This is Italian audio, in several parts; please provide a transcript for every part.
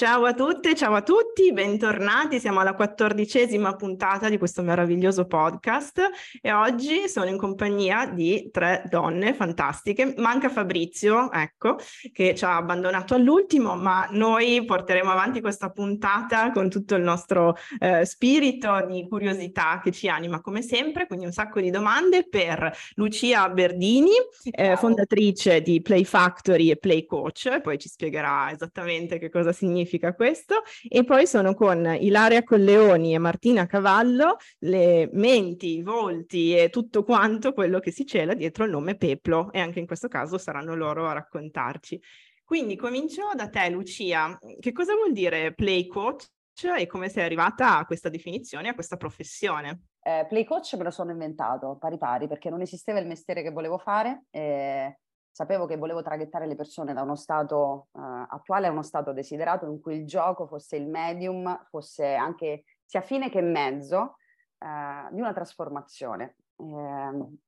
Ciao a tutte, ciao a tutti, bentornati. Siamo alla quattordicesima puntata di questo meraviglioso podcast e oggi sono in compagnia di tre donne fantastiche. Manca Fabrizio, ecco, che ci ha abbandonato all'ultimo, ma noi porteremo avanti questa puntata con tutto il nostro eh, spirito di curiosità che ci anima come sempre, quindi un sacco di domande per Lucia Berdini, eh, fondatrice di Play Factory e Play Coach, poi ci spiegherà esattamente che cosa significa significa questo. E poi sono con Ilaria Colleoni e Martina Cavallo, le menti, i volti e tutto quanto quello che si cela dietro il nome Peplo e anche in questo caso saranno loro a raccontarci. Quindi comincio da te Lucia, che cosa vuol dire play coach e come sei arrivata a questa definizione, a questa professione? Eh, play coach me lo sono inventato pari pari perché non esisteva il mestiere che volevo fare e sapevo che volevo traghettare le persone da uno stato uh, attuale a uno stato desiderato in cui il gioco fosse il medium, fosse anche sia fine che mezzo uh, di una trasformazione. Eh,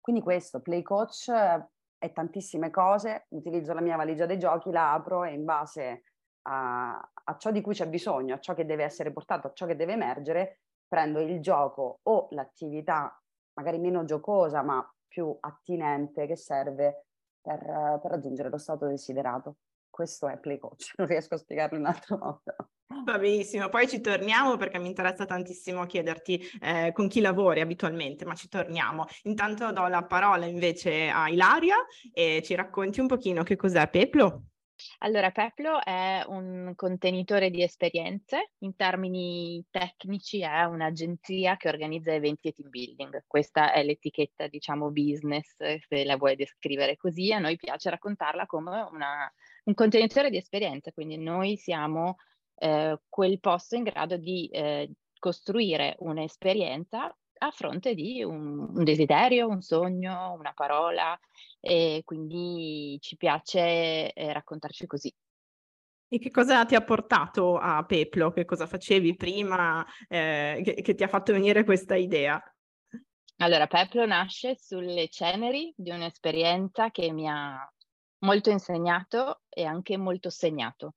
quindi questo, play coach è tantissime cose, utilizzo la mia valigia dei giochi, la apro e in base a, a ciò di cui c'è bisogno, a ciò che deve essere portato, a ciò che deve emergere, prendo il gioco o l'attività magari meno giocosa ma più attinente che serve per, per raggiungere lo stato desiderato. Questo è play coach, non riesco a spiegarlo in un altro modo. Va benissimo, poi ci torniamo perché mi interessa tantissimo chiederti eh, con chi lavori abitualmente, ma ci torniamo. Intanto do la parola invece a Ilaria e ci racconti un pochino che cos'è Peplo. Allora, Peplo è un contenitore di esperienze, in termini tecnici è un'agenzia che organizza eventi e team building. Questa è l'etichetta, diciamo, business, se la vuoi descrivere così. A noi piace raccontarla come una, un contenitore di esperienze, quindi noi siamo eh, quel posto in grado di eh, costruire un'esperienza a fronte di un, un, desiderio, un sogno, una parola e quindi ci piace eh, raccontarci così. E che cosa ti ha portato a Peplo? Che cosa facevi prima eh, che, che ti ha fatto venire questa idea? Allora, Peplo nasce sulle ceneri di un'esperienza che mi ha molto insegnato e anche molto segnato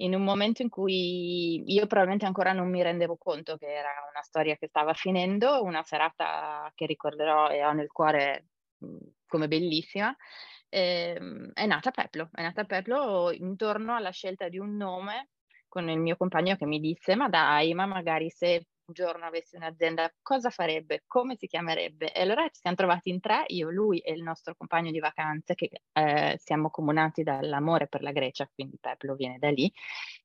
in un momento in cui io probabilmente ancora non mi rendevo conto che era una storia che stava finendo, una serata che ricorderò e ho nel cuore come bellissima, ehm, è nata Peplo, è nata Peplo intorno alla scelta di un nome con il mio compagno che mi disse ma dai, ma magari se un giorno avessi un'azienda, cosa farebbe? Come si chiamerebbe? E allora ci siamo trovati in tre, io, lui e il nostro compagno di vacanze, che eh, siamo comunati dall'amore per la Grecia, quindi Peplo viene da lì,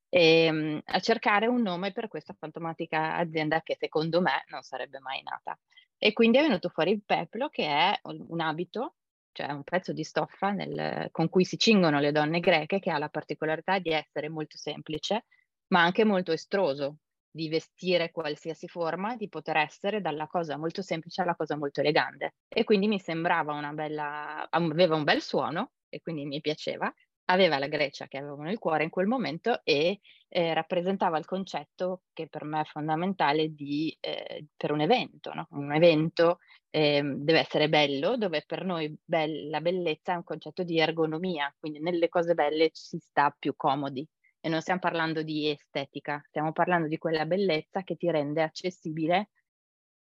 e, ehm, a cercare un nome per questa fantomatica azienda che secondo me non sarebbe mai nata. E quindi è venuto fuori il Peplo, che è un abito cioè un pezzo di stoffa nel, con cui si cingono le donne greche che ha la particolarità di essere molto semplice, ma anche molto estroso, di vestire qualsiasi forma, di poter essere dalla cosa molto semplice alla cosa molto elegante. E quindi mi sembrava una bella, aveva un bel suono e quindi mi piaceva. Aveva la Grecia che avevo nel cuore in quel momento e eh, rappresentava il concetto che per me è fondamentale di, eh, per un evento. No? Un evento eh, deve essere bello, dove per noi be- la bellezza è un concetto di ergonomia, quindi nelle cose belle si sta più comodi e non stiamo parlando di estetica, stiamo parlando di quella bellezza che ti rende accessibile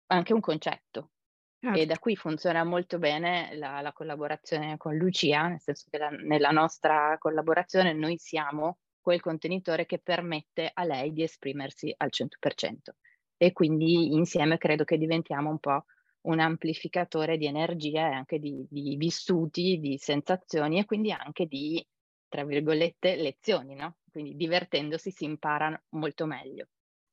anche un concetto. Certo. E da qui funziona molto bene la, la, collaborazione con Lucia, nel senso che la, nella nostra collaborazione noi siamo quel contenitore che permette a lei di esprimersi al 100%. E quindi insieme credo che diventiamo un po' un amplificatore di energia e anche di, di vissuti, di sensazioni e quindi anche di tra virgolette, lezioni, no? Quindi divertendosi si impara molto meglio.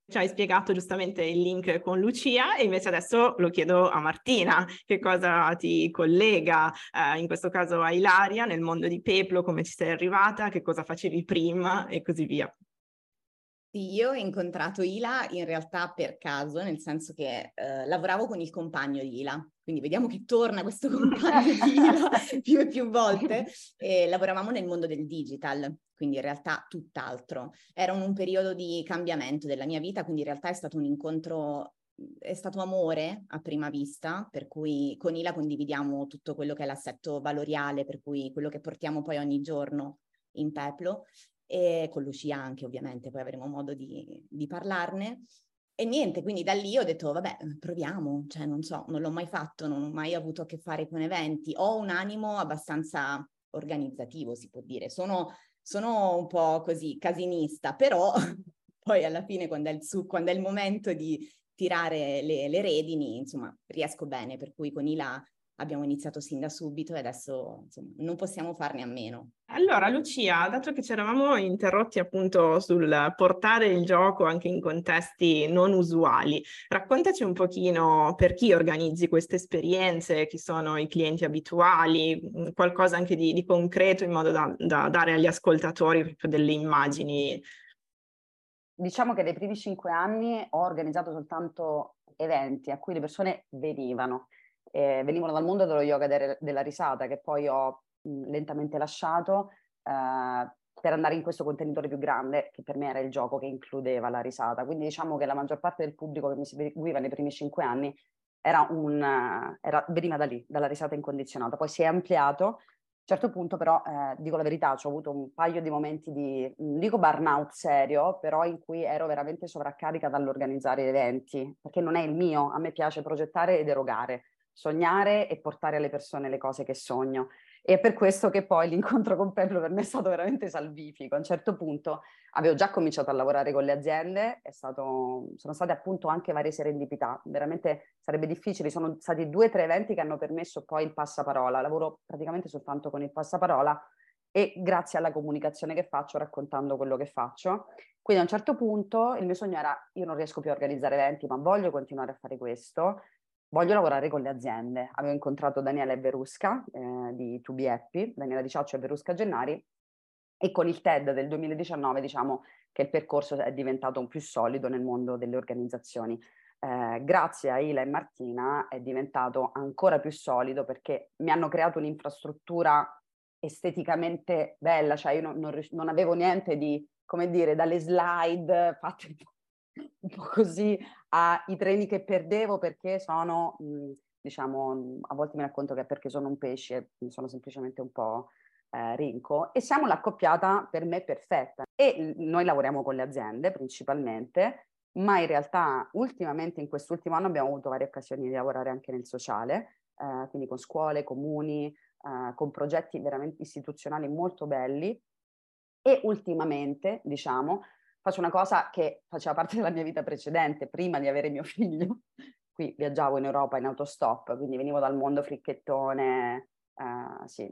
Ci hai spiegato giustamente il link con Lucia e invece adesso lo chiedo a Martina, che cosa ti collega, eh, in questo caso a Ilaria, nel mondo di Peplo, come ci sei arrivata, che cosa facevi prima e così via. Sì, io ho incontrato Ila in realtà per caso, nel senso che eh, lavoravo con il compagno di Ila, quindi vediamo che torna questo compagno di Ila più e più volte, e lavoravamo nel mondo del digital, quindi in realtà tutt'altro. Era un, un periodo di cambiamento della mia vita, quindi in realtà è stato un incontro è stato amore a prima vista, per cui con Ila condividiamo tutto quello che è l'assetto valoriale, per cui quello che portiamo poi ogni giorno in Peplo e con Lucia anche ovviamente, poi avremo modo di, di parlarne. E niente, quindi da lì ho detto, vabbè, proviamo, cioè non so, non l'ho mai fatto, non ho mai avuto a che fare con eventi, ho un animo abbastanza organizzativo, si può dire, sono, sono un po' così casinista, però poi alla fine quando è il, su, quando è il momento di tirare le, le redini, insomma, riesco bene, per cui con Ila abbiamo iniziato sin da subito e adesso insomma, non possiamo farne a meno. Allora, Lucia, dato che ci eravamo interrotti appunto sul portare il gioco anche in contesti non usuali, raccontaci un pochino per chi organizzi queste esperienze, chi sono i clienti abituali, mm, qualcosa anche di, di concreto in modo da, da dare agli ascoltatori proprio delle immagini. Diciamo che nei primi cinque anni ho organizzato soltanto eventi a cui le persone venivano eh, venivano dal mondo dello yoga de- della risata che poi ho mh, lentamente lasciato eh, per andare in questo contenitore più grande che per me era il gioco che includeva la risata. Quindi diciamo che la maggior parte del pubblico che mi seguiva nei primi cinque anni era un, era, veniva da lì, dalla risata incondizionata. Poi si è ampliato. A un certo punto però, eh, dico la verità, ho avuto un paio di momenti di, dico burnout serio, però in cui ero veramente sovraccarica dall'organizzare eventi, perché non è il mio, a me piace progettare ed erogare sognare e portare alle persone le cose che sogno. E è per questo che poi l'incontro con Peplo per me è stato veramente salvifico. A un certo punto avevo già cominciato a lavorare con le aziende, stato, sono state appunto anche varie serendipità, veramente sarebbe difficile, sono stati due o tre eventi che hanno permesso poi il passaparola, lavoro praticamente soltanto con il passaparola e grazie alla comunicazione che faccio raccontando quello che faccio. Quindi a un certo punto il mio sogno era io non riesco più a organizzare eventi, ma voglio continuare a fare questo voglio lavorare con le aziende. Avevo incontrato Daniela Verusca eh, di 2B Happy, Daniela Di Ciaccio e Verusca Gennari, e con il TED del 2019 diciamo che il percorso è diventato un più solido nel mondo delle organizzazioni. Eh, grazie a Ila e Martina è diventato ancora più solido perché mi hanno creato un'infrastruttura esteticamente bella, cioè io non, non, non avevo niente di, come dire, dalle slide fatte un po' così ai treni che perdevo perché sono, mh, diciamo, a volte mi racconto che è perché sono un pesce, sono semplicemente un po' eh, rinco e siamo l'accoppiata per me perfetta. E noi lavoriamo con le aziende principalmente, ma in realtà ultimamente in quest'ultimo anno abbiamo avuto varie occasioni di lavorare anche nel sociale, eh, quindi con scuole, comuni, eh, con progetti veramente istituzionali molto belli e ultimamente, diciamo, faccio una cosa che faceva parte della mia vita precedente, prima di avere mio figlio. Qui viaggiavo in Europa in autostop, quindi venivo dal mondo fricchettone, eh, sì,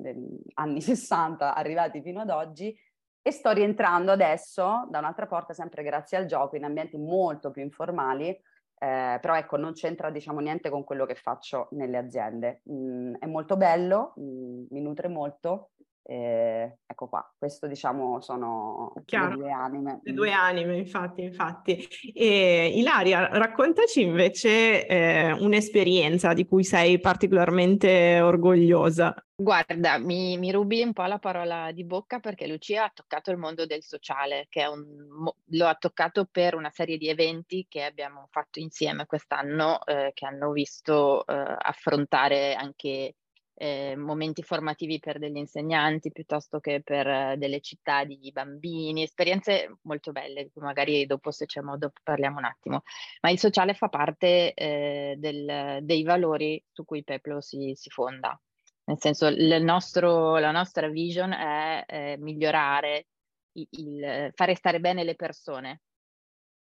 anni 60, arrivati fino ad oggi, e sto rientrando adesso da un'altra porta, sempre grazie al gioco, in ambienti molto più informali, eh, però ecco, non c'entra diciamo niente con quello che faccio nelle aziende. Mm, è molto bello, mm, mi nutre molto, eh, ecco qua, questo diciamo sono Chiaro. le due anime. Le due anime, infatti, infatti. E, Ilaria, raccontaci invece eh, un'esperienza di cui sei particolarmente orgogliosa. Guarda, mi, mi, rubi un po' la parola di bocca perché Lucia ha toccato il mondo del sociale, che un, lo ha toccato per una serie di eventi che abbiamo fatto insieme quest'anno, eh, che hanno visto eh, affrontare anche eh, momenti formativi per degli insegnanti piuttosto che per eh, delle città di bambini, esperienze molto belle, magari dopo se c'è modo parliamo un attimo, ma il sociale fa parte eh, del, dei valori su cui Peplo si, si fonda. Nel senso, nostro, la nostra vision è eh, migliorare, il, il, fare stare bene le persone,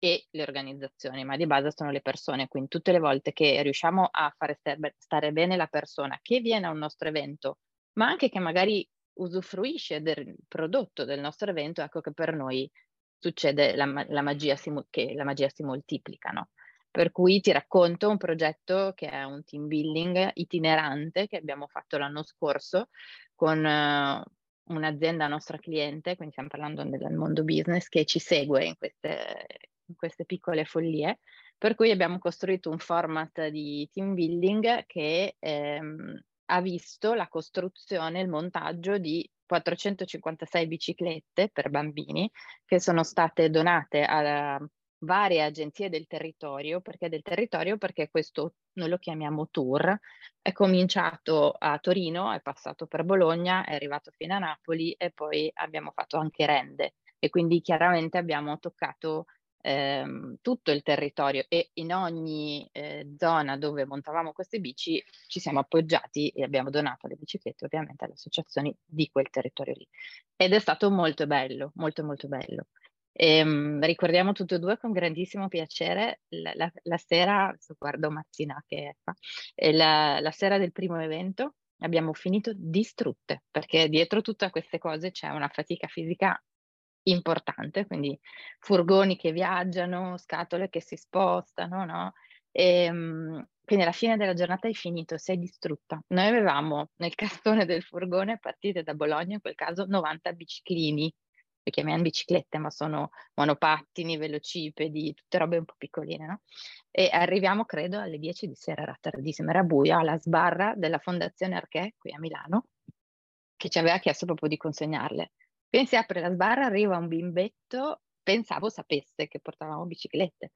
e le organizzazioni, ma di base sono le persone. Quindi tutte le volte che riusciamo a fare stare bene la persona che viene a un nostro evento, ma anche che magari usufruisce del prodotto del nostro evento, ecco che per noi succede la, la magia si, che la magia si moltiplica, no? Per cui ti racconto un progetto che è un team building itinerante che abbiamo fatto l'anno scorso con uh, un'azienda nostra cliente, quindi stiamo parlando del mondo business, che ci segue in queste, queste piccole follie, per cui abbiamo costruito un format di team building che ehm, ha visto la costruzione, il montaggio di 456 biciclette per bambini che sono state donate a varie agenzie del territorio, perché del territorio perché questo noi lo chiamiamo tour, è cominciato a Torino, è passato per Bologna, è arrivato fino a Napoli e poi abbiamo fatto anche Rende. E quindi chiaramente abbiamo toccato ehm, tutto il territorio e in ogni eh, zona dove montavamo queste bici ci siamo appoggiati e abbiamo donato le biciclette ovviamente alle associazioni di quel territorio lì. Ed è stato molto bello, molto molto bello. E, um, ricordiamo tutti e due con grandissimo piacere la, la, la sera, guardo Martina che è qua, la, la sera del primo evento abbiamo finito distrutte perché dietro tutte queste cose c'è una fatica fisica importante, quindi furgoni che viaggiano, scatole che si spostano, no? E, um, quindi alla fine della giornata hai finito, sei distrutta. Noi avevamo nel cartone del furgone partite da Bologna, in quel caso 90 biciclini le chiamiamo biciclette, ma sono monopattini, velocipedi, tutte robe un po' piccoline, no? E arriviamo, credo, alle 10 di sera, era tardissimo, era buio, alla sbarra della Fondazione Arché, qui a Milano, che ci aveva chiesto proprio di consegnarle. Quindi si apre la sbarra, arriva un bimbetto, pensavo sapesse che portavamo biciclette.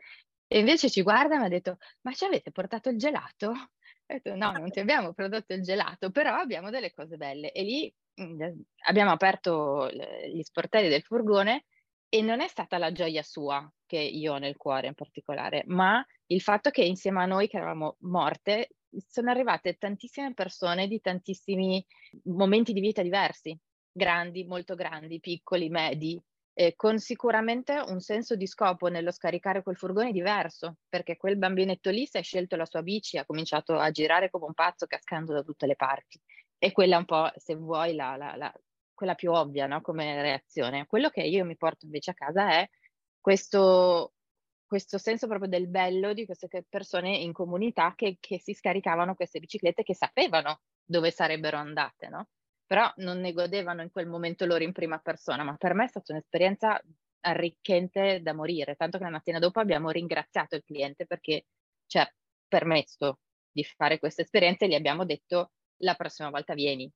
E invece ci guarda e mi ha detto, ma ci avete portato il gelato? Ho detto, no, non ti abbiamo prodotto il gelato, però abbiamo delle cose belle. E lì Mhmm, abbiamo aperto gli sportelli del furgone e non è stata la gioia sua che io ho nel cuore in particolare, ma il fatto che insieme a noi che eravamo morte sono arrivate tantissime persone di tantissimi momenti di vita diversi, grandi, molto grandi, piccoli, medi, eh, con sicuramente un senso di scopo nello scaricare quel furgone diverso, perché quel bambinetto lì si è scelto la sua bici, ha cominciato a girare come un pazzo cascando da tutte le parti e quella un po', se vuoi, la, la, la, quella più ovvia no? come reazione. Quello che io mi porto invece a casa è questo, questo senso proprio del bello di queste persone in comunità che, che, si scaricavano queste biciclette che sapevano dove sarebbero andate, no? Però non ne godevano in quel momento loro in prima persona, ma per me è stata un'esperienza arricchente da morire, tanto che la mattina dopo abbiamo ringraziato il cliente perché ci ha permesso di fare questa esperienza e gli abbiamo detto la prossima volta vieni.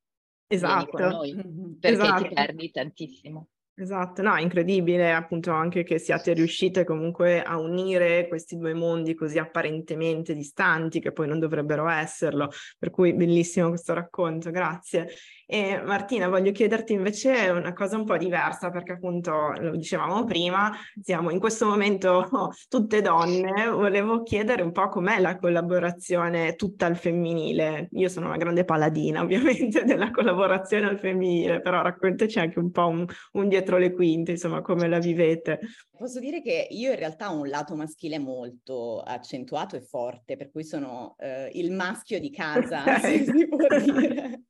Esatto. Vieni con noi, perché esatto. ti perdi tantissimo. Esatto, no, incredibile appunto anche che siate riuscite comunque a unire questi due mondi così apparentemente distanti, che poi non dovrebbero esserlo, per cui bellissimo questo racconto, grazie. E Martina, voglio chiederti invece una cosa un po' diversa, perché appunto lo dicevamo prima, siamo in questo momento tutte donne, volevo chiedere un po' com'è la collaborazione tutta al femminile. Io sono una grande paladina ovviamente della collaborazione al femminile, però raccontaci anche un po' un, un dietro le quinte, insomma, come la vivete. Posso dire che io in realtà ho un lato maschile molto accentuato e forte, per cui sono eh, il maschio di casa, okay. se si può dire.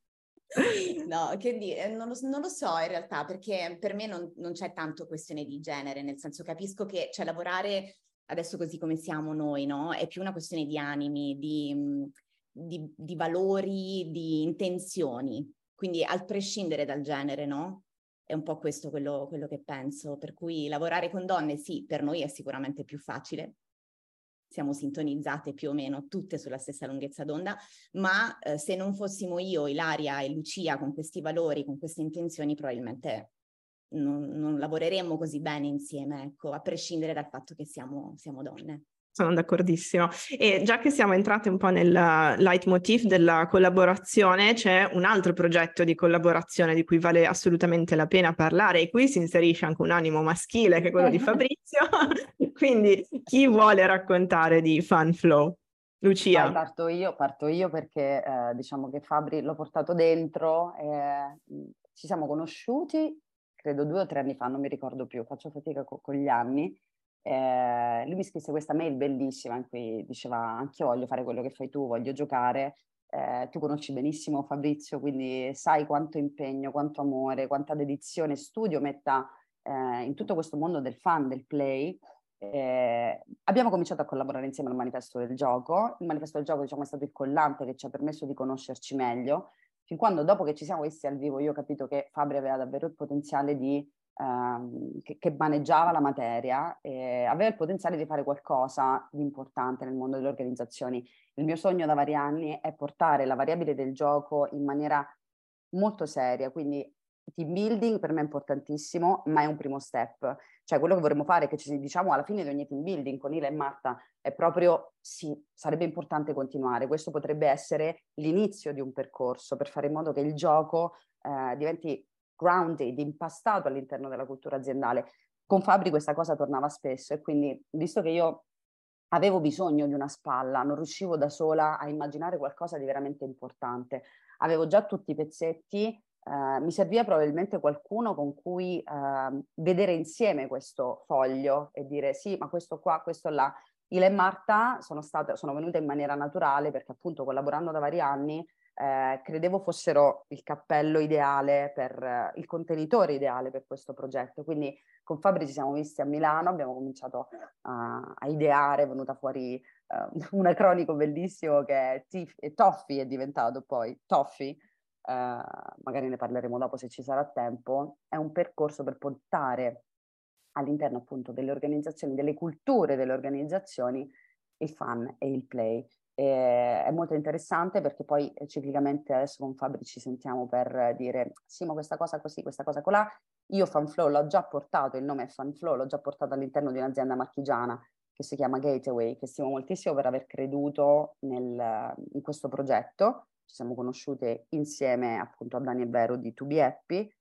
No, che dire, non lo, non lo, so in realtà, perché per me non, non, c'è tanto questione di genere, nel senso capisco che cioè, lavorare adesso così come siamo noi, no? È più una questione di animi, di, di, di valori, di intenzioni, quindi al prescindere dal genere, no? È un po' questo quello, quello che penso, per cui lavorare con donne sì, per noi è sicuramente più facile, siamo sintonizzate più o meno tutte sulla stessa lunghezza d'onda, ma eh, se non fossimo io, Ilaria e Lucia con questi valori, con queste intenzioni, probabilmente non, non lavoreremmo così bene insieme, ecco, a prescindere dal fatto che siamo, siamo donne. Sono d'accordissimo. E già che siamo entrate un po' nel leitmotiv della collaborazione, c'è un altro progetto di collaborazione di cui vale assolutamente la pena parlare e qui si inserisce anche un animo maschile che è quello di Fabrizio. Quindi chi vuole raccontare di Fun Flow? Lucia. Vai, parto io, parto io perché eh, diciamo che Fabri l'ho portato dentro, eh, ci siamo conosciuti credo due o tre anni fa, non mi ricordo più, faccio fatica co- con gli anni eh, lui mi scrisse questa mail bellissima in cui diceva anche io voglio fare quello che fai tu, voglio giocare. Eh, tu conosci benissimo Fabrizio, quindi sai quanto impegno, quanto amore, quanta dedizione, studio metta eh, in tutto questo mondo del fun, del play, eh, abbiamo cominciato a collaborare insieme al manifesto del gioco. Il manifesto del gioco diciamo, è stato il collante che ci ha permesso di conoscerci meglio, fin quando dopo che ci siamo visti al vivo io ho capito che Fabri aveva davvero il potenziale di ehm, che, che, maneggiava la materia e aveva il potenziale di fare qualcosa di importante nel mondo delle organizzazioni. Il mio sogno da vari anni è portare la variabile del gioco in maniera molto seria, quindi team building per me è importantissimo, ma è un primo step. Cioè quello che vorremmo fare, che ci diciamo alla fine di ogni team building con Ila e Marta, è proprio sì, sarebbe importante continuare. Questo potrebbe essere l'inizio di un percorso per fare in modo che il gioco eh, diventi grounded, impastato all'interno della cultura aziendale. Con Fabri questa cosa tornava spesso e quindi, visto che io avevo bisogno di una spalla, non riuscivo da sola a immaginare qualcosa di veramente importante, avevo già tutti i pezzetti, eh, mi serviva probabilmente qualcuno con cui eh, vedere insieme questo foglio e dire sì, ma questo qua, questo là. Ila e Marta sono, state, sono venute in maniera naturale perché appunto collaborando da vari anni eh, credevo fossero il cappello ideale per eh, il contenitore ideale per questo progetto. Quindi con Fabri ci siamo visti a Milano, abbiamo cominciato a, a ideare, è venuta fuori eh, un acronico bellissimo che è Tif- Toffee è diventato poi, Toffee, eh, magari ne parleremo dopo se ci sarà tempo, è un percorso per portare all'interno appunto delle organizzazioni, delle culture delle organizzazioni, il fun e il play. E è molto interessante perché poi eh, ciclicamente adesso con Fabri ci sentiamo per dire sì ma questa cosa così, questa cosa colà. Io Fanflow l'ho già portato, il nome è Fanflow, l'ho già portato all'interno di un'azienda marchigiana che si chiama Gateway, che stimo moltissimo per aver creduto nel, in questo progetto. Ci siamo conosciute insieme appunto a Dani e Vero di 2B Happy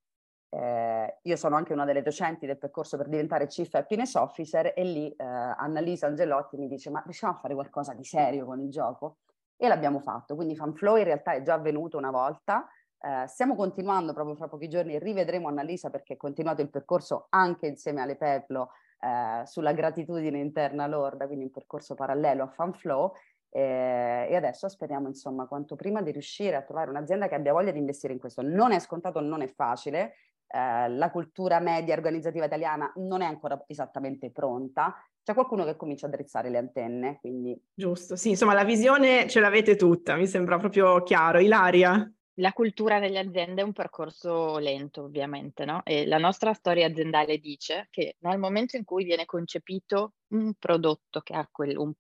eh, io sono anche una delle docenti del percorso per diventare Chief Happiness Officer e lì eh, Annalisa Angelotti mi dice ma riusciamo a fare qualcosa di serio con il gioco? E l'abbiamo fatto, quindi FanFlow in realtà è già avvenuto una volta, eh, stiamo continuando proprio fra pochi giorni, rivedremo Annalisa perché è continuato il percorso anche insieme alle Peplo eh, sulla gratitudine interna lorda, quindi un percorso parallelo a FanFlow eh, e adesso speriamo insomma quanto prima di riuscire a trovare un'azienda che abbia voglia di investire in questo. Non è scontato, non è facile, eh, la cultura media organizzativa italiana non è ancora esattamente pronta, c'è qualcuno che comincia a drizzare le antenne, quindi... Giusto, sì, insomma la visione ce l'avete tutta, mi sembra proprio chiaro. Ilaria? La cultura delle aziende è un percorso lento, ovviamente, no? E la nostra storia aziendale dice che nel momento in cui viene concepito un prodotto che ha quel, un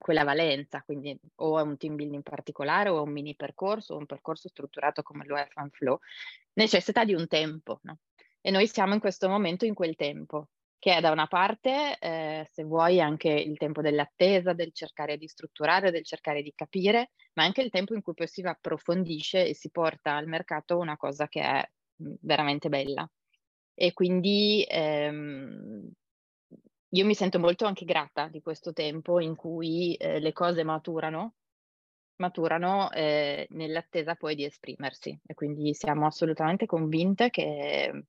quella valenza, quindi o è un team building particolare o è un mini percorso o un percorso strutturato come lo è FanFlow, necessita di un tempo, no? E noi siamo in questo momento in quel tempo, che è da una parte, eh, se vuoi, anche il tempo dell'attesa, del cercare di strutturare, del cercare di capire, ma anche il tempo in cui poi si approfondisce e si porta al mercato una cosa che è veramente bella. E quindi ehm, io mi sento molto anche grata di questo tempo in cui eh, le cose maturano, maturano eh, nell'attesa poi di esprimersi e quindi siamo assolutamente convinte che,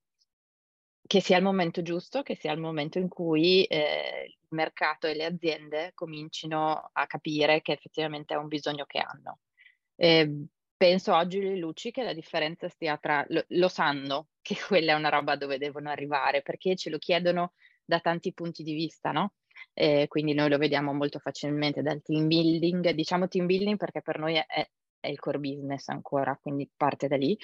che, sia il momento giusto, che sia il momento in cui eh, il mercato e le aziende comincino a capire che effettivamente è un bisogno che hanno. Eh, penso oggi le luci che la differenza stia tra, lo, lo sanno che quella è una roba dove devono arrivare perché ce lo chiedono da tanti punti di vista, no? E quindi noi lo vediamo molto facilmente dal team building, diciamo team building perché per noi è, è il core business ancora, quindi parte da lì,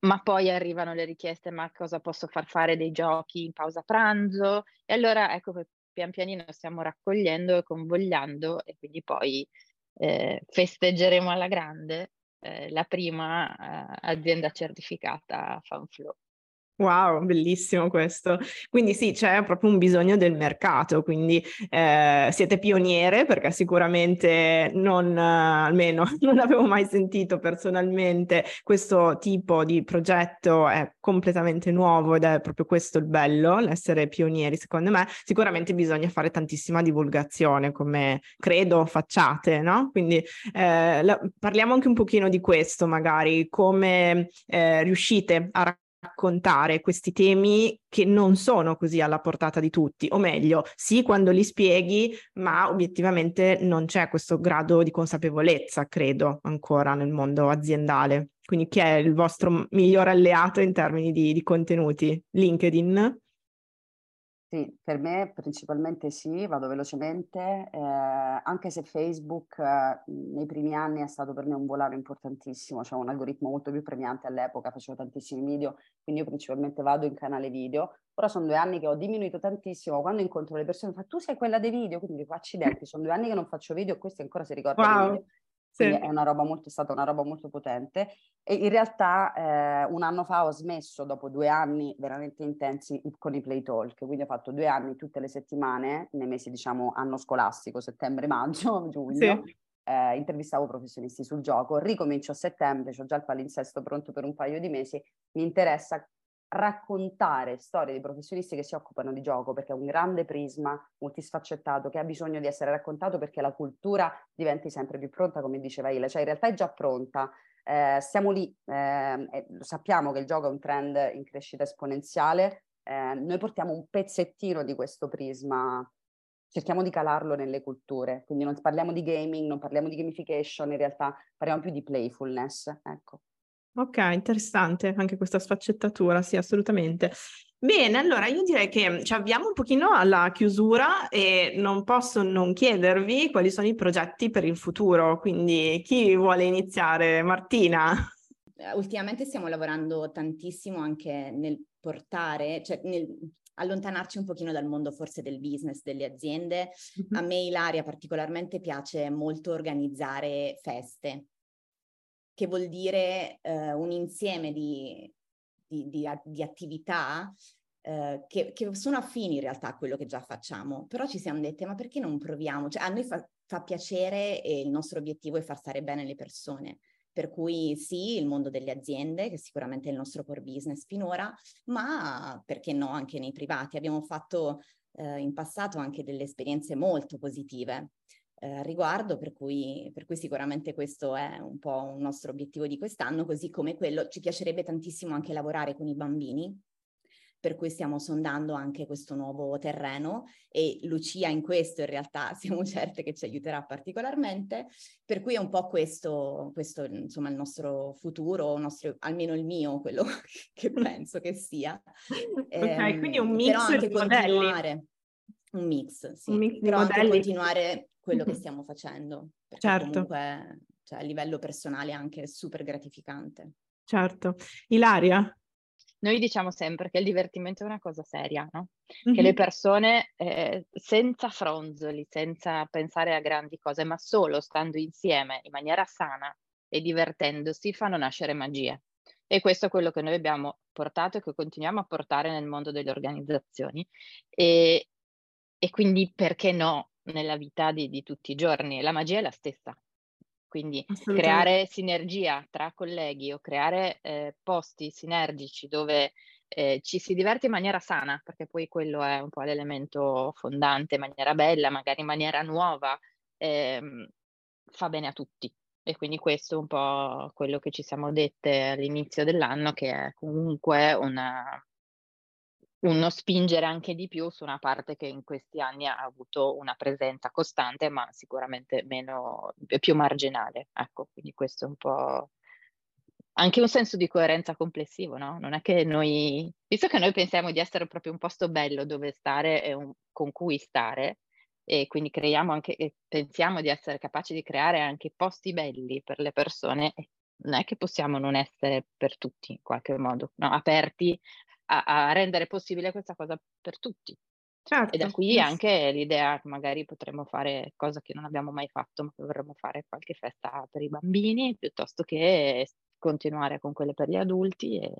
ma poi arrivano le richieste, ma cosa posso far fare dei giochi in pausa pranzo? E allora ecco che pian pianino stiamo raccogliendo e convogliando e quindi poi eh, festeggeremo alla grande eh, la prima eh, azienda certificata FanFlow. Wow, bellissimo questo. Quindi sì, c'è proprio un bisogno del mercato, quindi eh, siete pioniere perché sicuramente non, eh, almeno non avevo mai sentito personalmente questo tipo di progetto, è completamente nuovo ed è proprio questo il bello, l'essere pionieri secondo me. Sicuramente bisogna fare tantissima divulgazione come credo facciate, no? Quindi eh, la, parliamo anche un pochino di questo magari, come eh, riuscite a raccontare raccontare questi temi che non sono così alla portata di tutti, o meglio, sì quando li spieghi, ma obiettivamente non c'è questo grado di consapevolezza, credo, ancora nel mondo aziendale. quindi chi è il vostro miglior alleato in termini di, di contenuti? LinkedIn? Sì, per me principalmente sì, vado velocemente, eh, anche se Facebook eh, nei primi anni è stato per me un volano importantissimo, c'è un algoritmo molto più premiante all'epoca, facevo tantissimi video, quindi io principalmente vado in canale video. Ora sono due anni che ho diminuito tantissimo, quando incontro le persone mi fa tu sei quella dei video, quindi dico accidenti, sono due anni che non faccio video e questi ancora si ricordano wow. Sì. È, una roba molto, è stata una roba molto potente e in realtà eh, un anno fa ho smesso dopo due anni veramente intensi con i play talk, quindi ho fatto due anni tutte le settimane, nei mesi diciamo anno scolastico, settembre, maggio, giugno, sì. eh, intervistavo professionisti sul gioco, ricomincio a settembre, ho già il palinsesto pronto per un paio di mesi, mi interessa raccontare storie di professionisti che si occupano di gioco perché è un grande prisma multisfaccettato che ha bisogno di essere raccontato perché la cultura diventi sempre più pronta, come diceva Ile, cioè in realtà è già pronta. Eh, siamo lì, eh, sappiamo che il gioco è un trend in crescita esponenziale, eh, noi portiamo un pezzettino di questo prisma, cerchiamo di calarlo nelle culture, quindi non parliamo di gaming, non parliamo di gamification, in realtà parliamo più di playfulness, ecco. Ok, interessante anche questa sfaccettatura, sì, assolutamente. Bene, allora io direi che ci avviamo un pochino alla chiusura e non posso non chiedervi quali sono i progetti per il futuro, quindi chi vuole iniziare? Martina? Eh, ultimamente stiamo lavorando tantissimo anche nel portare, cioè nel allontanarci un pochino dal mondo forse del business, delle aziende. A me Ilaria particolarmente piace molto organizzare feste, che vuol dire eh, un insieme di, di, di, di attività eh, che, che, sono affini in realtà a quello che già facciamo, però ci siamo dette ma perché non proviamo? Cioè, a noi fa, fa piacere e il nostro obiettivo è far stare bene le persone. Per cui sì, il mondo delle aziende, che sicuramente è il nostro core business finora, ma perché no anche nei privati. Abbiamo fatto eh, in passato anche delle esperienze molto positive eh, riguardo, per cui, per cui, sicuramente questo è un po' un nostro obiettivo di quest'anno, così come quello, ci piacerebbe tantissimo anche lavorare con i bambini, per cui stiamo sondando anche questo nuovo terreno e Lucia in questo in realtà siamo certe che ci aiuterà particolarmente, per cui è un po' questo, questo insomma il nostro futuro, nostro, almeno il mio, quello che penso che sia. ok, eh, quindi un mix però anche continuare, un mix, sì, un mix però anche continuare quello che stiamo facendo, perché certo. comunque cioè, a livello personale è anche super gratificante. Certo. Ilaria? Noi diciamo sempre che il divertimento è una cosa seria, no? Mm-hmm. Che le persone eh, senza fronzoli, senza pensare a grandi cose, ma solo stando insieme in maniera sana e divertendosi, fanno nascere magie. E questo è quello che noi abbiamo portato e che continuiamo a portare nel mondo delle organizzazioni. E, e quindi perché no nella vita di, di tutti i giorni. La magia è la stessa. Quindi creare sinergia tra colleghi o creare eh, posti sinergici dove eh, ci si diverte in maniera sana, perché poi quello è un po' l'elemento fondante, in maniera bella, magari in maniera nuova, ehm, fa bene a tutti. E quindi questo è un po' quello che ci siamo dette all'inizio dell'anno, che è comunque una, uno spingere anche di più su una parte che in questi anni ha avuto una presenza costante, ma sicuramente meno, più marginale. Ecco, quindi questo è un po' anche un senso di coerenza complessivo, no? Non è che noi, visto che noi pensiamo di essere proprio un posto bello dove stare e un, con cui stare, e quindi creiamo anche, e pensiamo di essere capaci di creare anche posti belli per le persone, non è che possiamo non essere per tutti in qualche modo, no? aperti a, a rendere possibile questa cosa per tutti. Certo, e da qui yes. anche l'idea che magari potremmo fare cosa che non abbiamo mai fatto, ma che vorremmo fare qualche festa per i bambini, piuttosto che continuare con quelle per gli adulti e,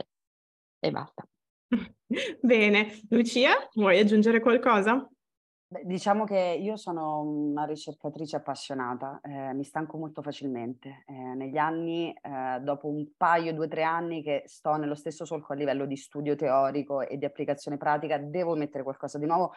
e basta. Bene, Lucia, vuoi aggiungere qualcosa? Beh, diciamo che io sono una ricercatrice appassionata, eh, mi stanco molto facilmente. Eh, negli anni, eh, dopo un paio, due tre anni che sto nello stesso solco a livello di studio teorico e di applicazione pratica, devo mettere qualcosa di nuovo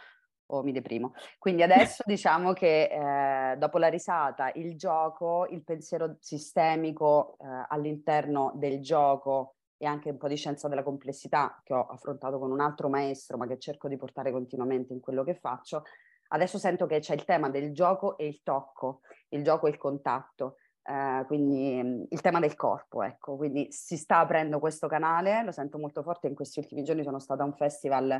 o mi deprimo. Quindi adesso diciamo che eh, dopo la risata, il gioco, il pensiero sistemico eh, all'interno del gioco e anche un po' di scienza della complessità che ho affrontato con un altro maestro, ma che cerco di portare continuamente in quello che faccio, Adesso sento che c'è il tema del gioco e il tocco, il gioco e il contatto. eh, quindi mm, il tema del corpo, ecco, quindi si sta aprendo questo canale, lo sento molto forte, in questi ultimi giorni sono stata a un festival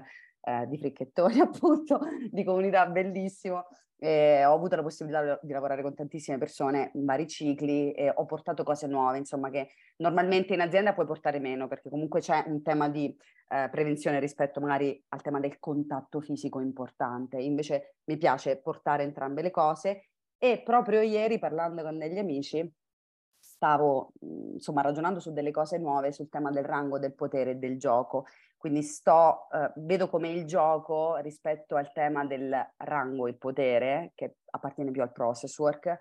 eh, di fricchettoni appunto, di comunità bellissimo, e ho avuto la possibilità di lavorare con tantissime persone in vari cicli e ho portato cose nuove, insomma, che normalmente in azienda puoi portare meno, perché comunque c'è un tema di eh, prevenzione rispetto magari al tema del contatto fisico importante. Invece mi piace portare entrambe le cose e proprio ieri parlando con degli amici stavo insomma ragionando su delle cose nuove sul tema del rango, del potere e del gioco. Quindi sto, eh, vedo come il gioco rispetto al tema del rango e potere, che appartiene più al process work,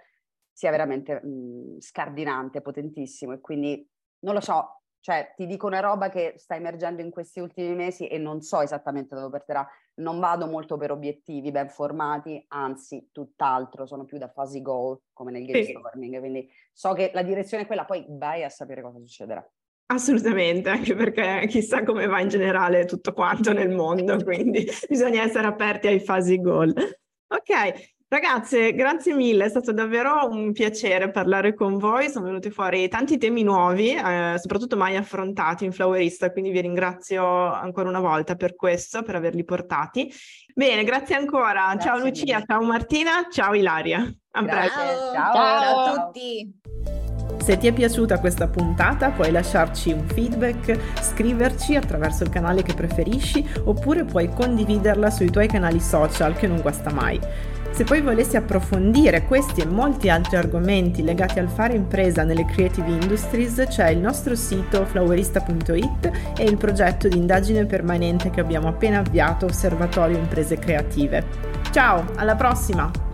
sia veramente mh, scardinante, potentissimo. E quindi non lo so, cioè, ti dico una roba che sta emergendo in questi ultimi mesi e non so esattamente dove porterà. Non vado molto per obiettivi ben formati, anzi, tutt'altro, sono più da fuzzy goal, come nel game storming, quindi so che la direzione è quella, poi vai a sapere cosa succederà. Assolutamente, anche perché chissà come va in generale tutto quanto nel mondo, quindi bisogna essere aperti ai fuzzy goal. Ok, Ragazze, grazie mille, è stato davvero un piacere parlare con voi, sono venuti fuori tanti temi nuovi, eh, soprattutto mai affrontati in Flowerista, quindi vi ringrazio ancora una volta per questo, per averli portati. Bene, grazie ancora, grazie ciao Lucia, mille. ciao Martina, ciao Ilaria. A presto. Ciao. ciao a tutti. Se ti è piaciuta questa puntata puoi lasciarci un feedback, scriverci attraverso il canale che preferisci oppure puoi condividerla sui tuoi canali social che non guasta mai. Se poi volessi approfondire questi e molti altri argomenti legati al fare impresa nelle creative industries, c'è il nostro sito flowerista.it e il progetto di indagine permanente che abbiamo appena avviato, Osservatorio Imprese Creative. Ciao, alla prossima!